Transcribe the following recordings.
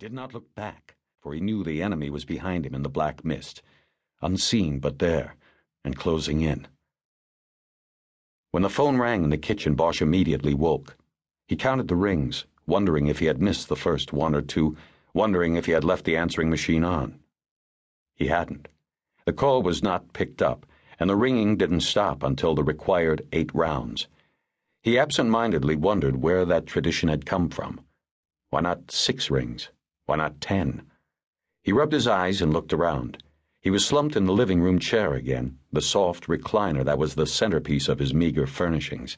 did not look back, for he knew the enemy was behind him in the black mist, unseen but there, and closing in. When the phone rang in the kitchen, Bosch immediately woke. He counted the rings, wondering if he had missed the first one or two, wondering if he had left the answering machine on. He hadn't. The call was not picked up, and the ringing didn't stop until the required eight rounds. He absent mindedly wondered where that tradition had come from. Why not six rings? Why not ten? He rubbed his eyes and looked around. He was slumped in the living room chair again, the soft recliner that was the centerpiece of his meager furnishings.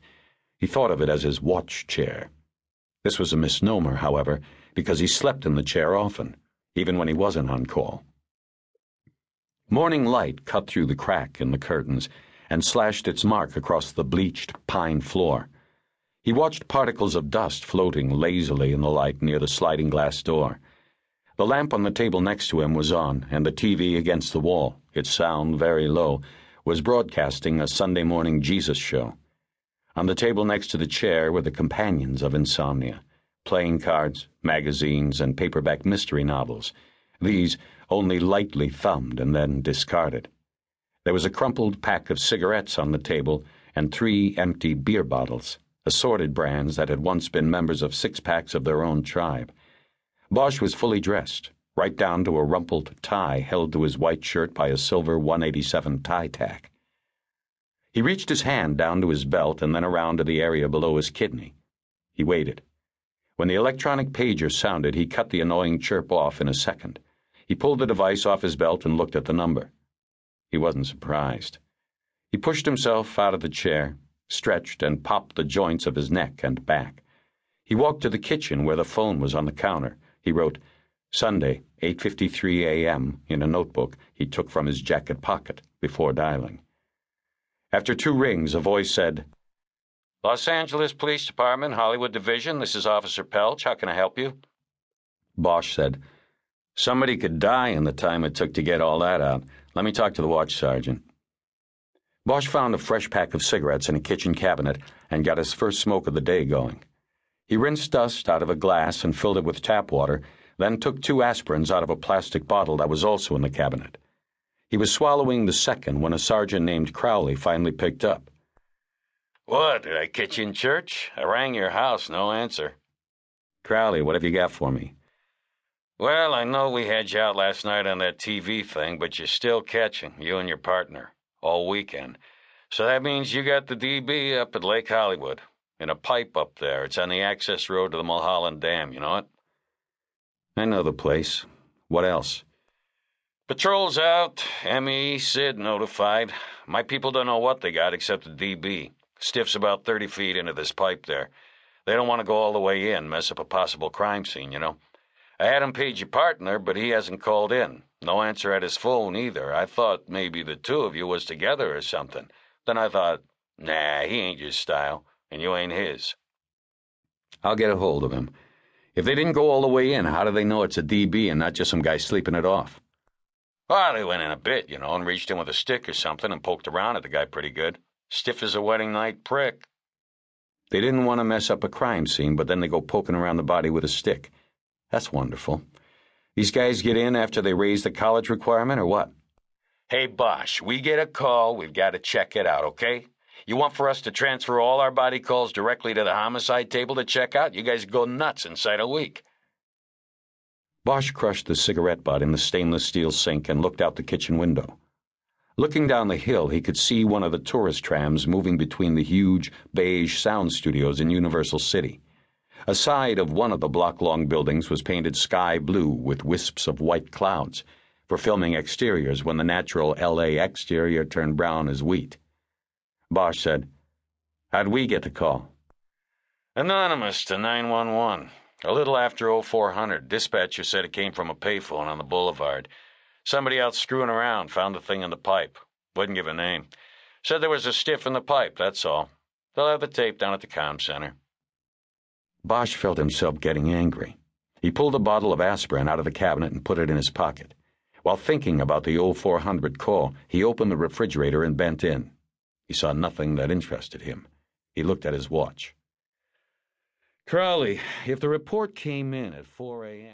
He thought of it as his watch chair. This was a misnomer, however, because he slept in the chair often, even when he wasn't on call. Morning light cut through the crack in the curtains and slashed its mark across the bleached pine floor. He watched particles of dust floating lazily in the light near the sliding glass door. The lamp on the table next to him was on, and the TV against the wall, its sound very low, was broadcasting a Sunday morning Jesus show. On the table next to the chair were the companions of insomnia playing cards, magazines, and paperback mystery novels. These only lightly thumbed and then discarded. There was a crumpled pack of cigarettes on the table and three empty beer bottles assorted brands that had once been members of six packs of their own tribe. Bosch was fully dressed, right down to a rumpled tie held to his white shirt by a silver 187 tie tack. He reached his hand down to his belt and then around to the area below his kidney. He waited. When the electronic pager sounded, he cut the annoying chirp off in a second. He pulled the device off his belt and looked at the number. He wasn't surprised. He pushed himself out of the chair, stretched, and popped the joints of his neck and back. He walked to the kitchen where the phone was on the counter. He wrote, Sunday, 8:53 a.m. in a notebook he took from his jacket pocket before dialing. After two rings, a voice said, Los Angeles Police Department, Hollywood Division, this is Officer Pelch. How can I help you? Bosch said, Somebody could die in the time it took to get all that out. Let me talk to the watch sergeant. Bosch found a fresh pack of cigarettes in a kitchen cabinet and got his first smoke of the day going. He rinsed dust out of a glass and filled it with tap water, then took two aspirins out of a plastic bottle that was also in the cabinet. He was swallowing the second when a sergeant named Crowley finally picked up. What, did I catch you in church? I rang your house, no answer. Crowley, what have you got for me? Well, I know we had you out last night on that TV thing, but you're still catching, you and your partner all weekend. So that means you got the DB up at Lake Hollywood, in a pipe up there. It's on the access road to the Mulholland Dam, you know it? I know the place. What else? Patrol's out. ME, SID notified. My people don't know what they got except the DB. Stiff's about 30 feet into this pipe there. They don't want to go all the way in, mess up a possible crime scene, you know. I had him page your partner, but he hasn't called in. No answer at his phone either. I thought maybe the two of you was together or something. Then I thought, nah, he ain't your style, and you ain't his. I'll get a hold of him. If they didn't go all the way in, how do they know it's a DB and not just some guy sleeping it off? Well, they went in a bit, you know, and reached in with a stick or something and poked around at the guy pretty good. Stiff as a wedding night prick. They didn't want to mess up a crime scene, but then they go poking around the body with a stick. That's wonderful. These guys get in after they raise the college requirement, or what? Hey, Bosch, we get a call, we've got to check it out, okay? You want for us to transfer all our body calls directly to the homicide table to check out? You guys go nuts inside a week. Bosch crushed the cigarette butt in the stainless steel sink and looked out the kitchen window. Looking down the hill, he could see one of the tourist trams moving between the huge beige sound studios in Universal City. A side of one of the block long buildings was painted sky blue with wisps of white clouds for filming exteriors when the natural LA exterior turned brown as wheat. Bosch said, How'd we get the call? Anonymous to 911. A little after 0400, dispatcher said it came from a payphone on the boulevard. Somebody out screwing around found the thing in the pipe. Wouldn't give a name. Said there was a stiff in the pipe, that's all. They'll have the tape down at the com center. Bosch felt himself getting angry. He pulled a bottle of aspirin out of the cabinet and put it in his pocket. While thinking about the 0400 call, he opened the refrigerator and bent in. He saw nothing that interested him. He looked at his watch. Crowley, if the report came in at 4 a.m.,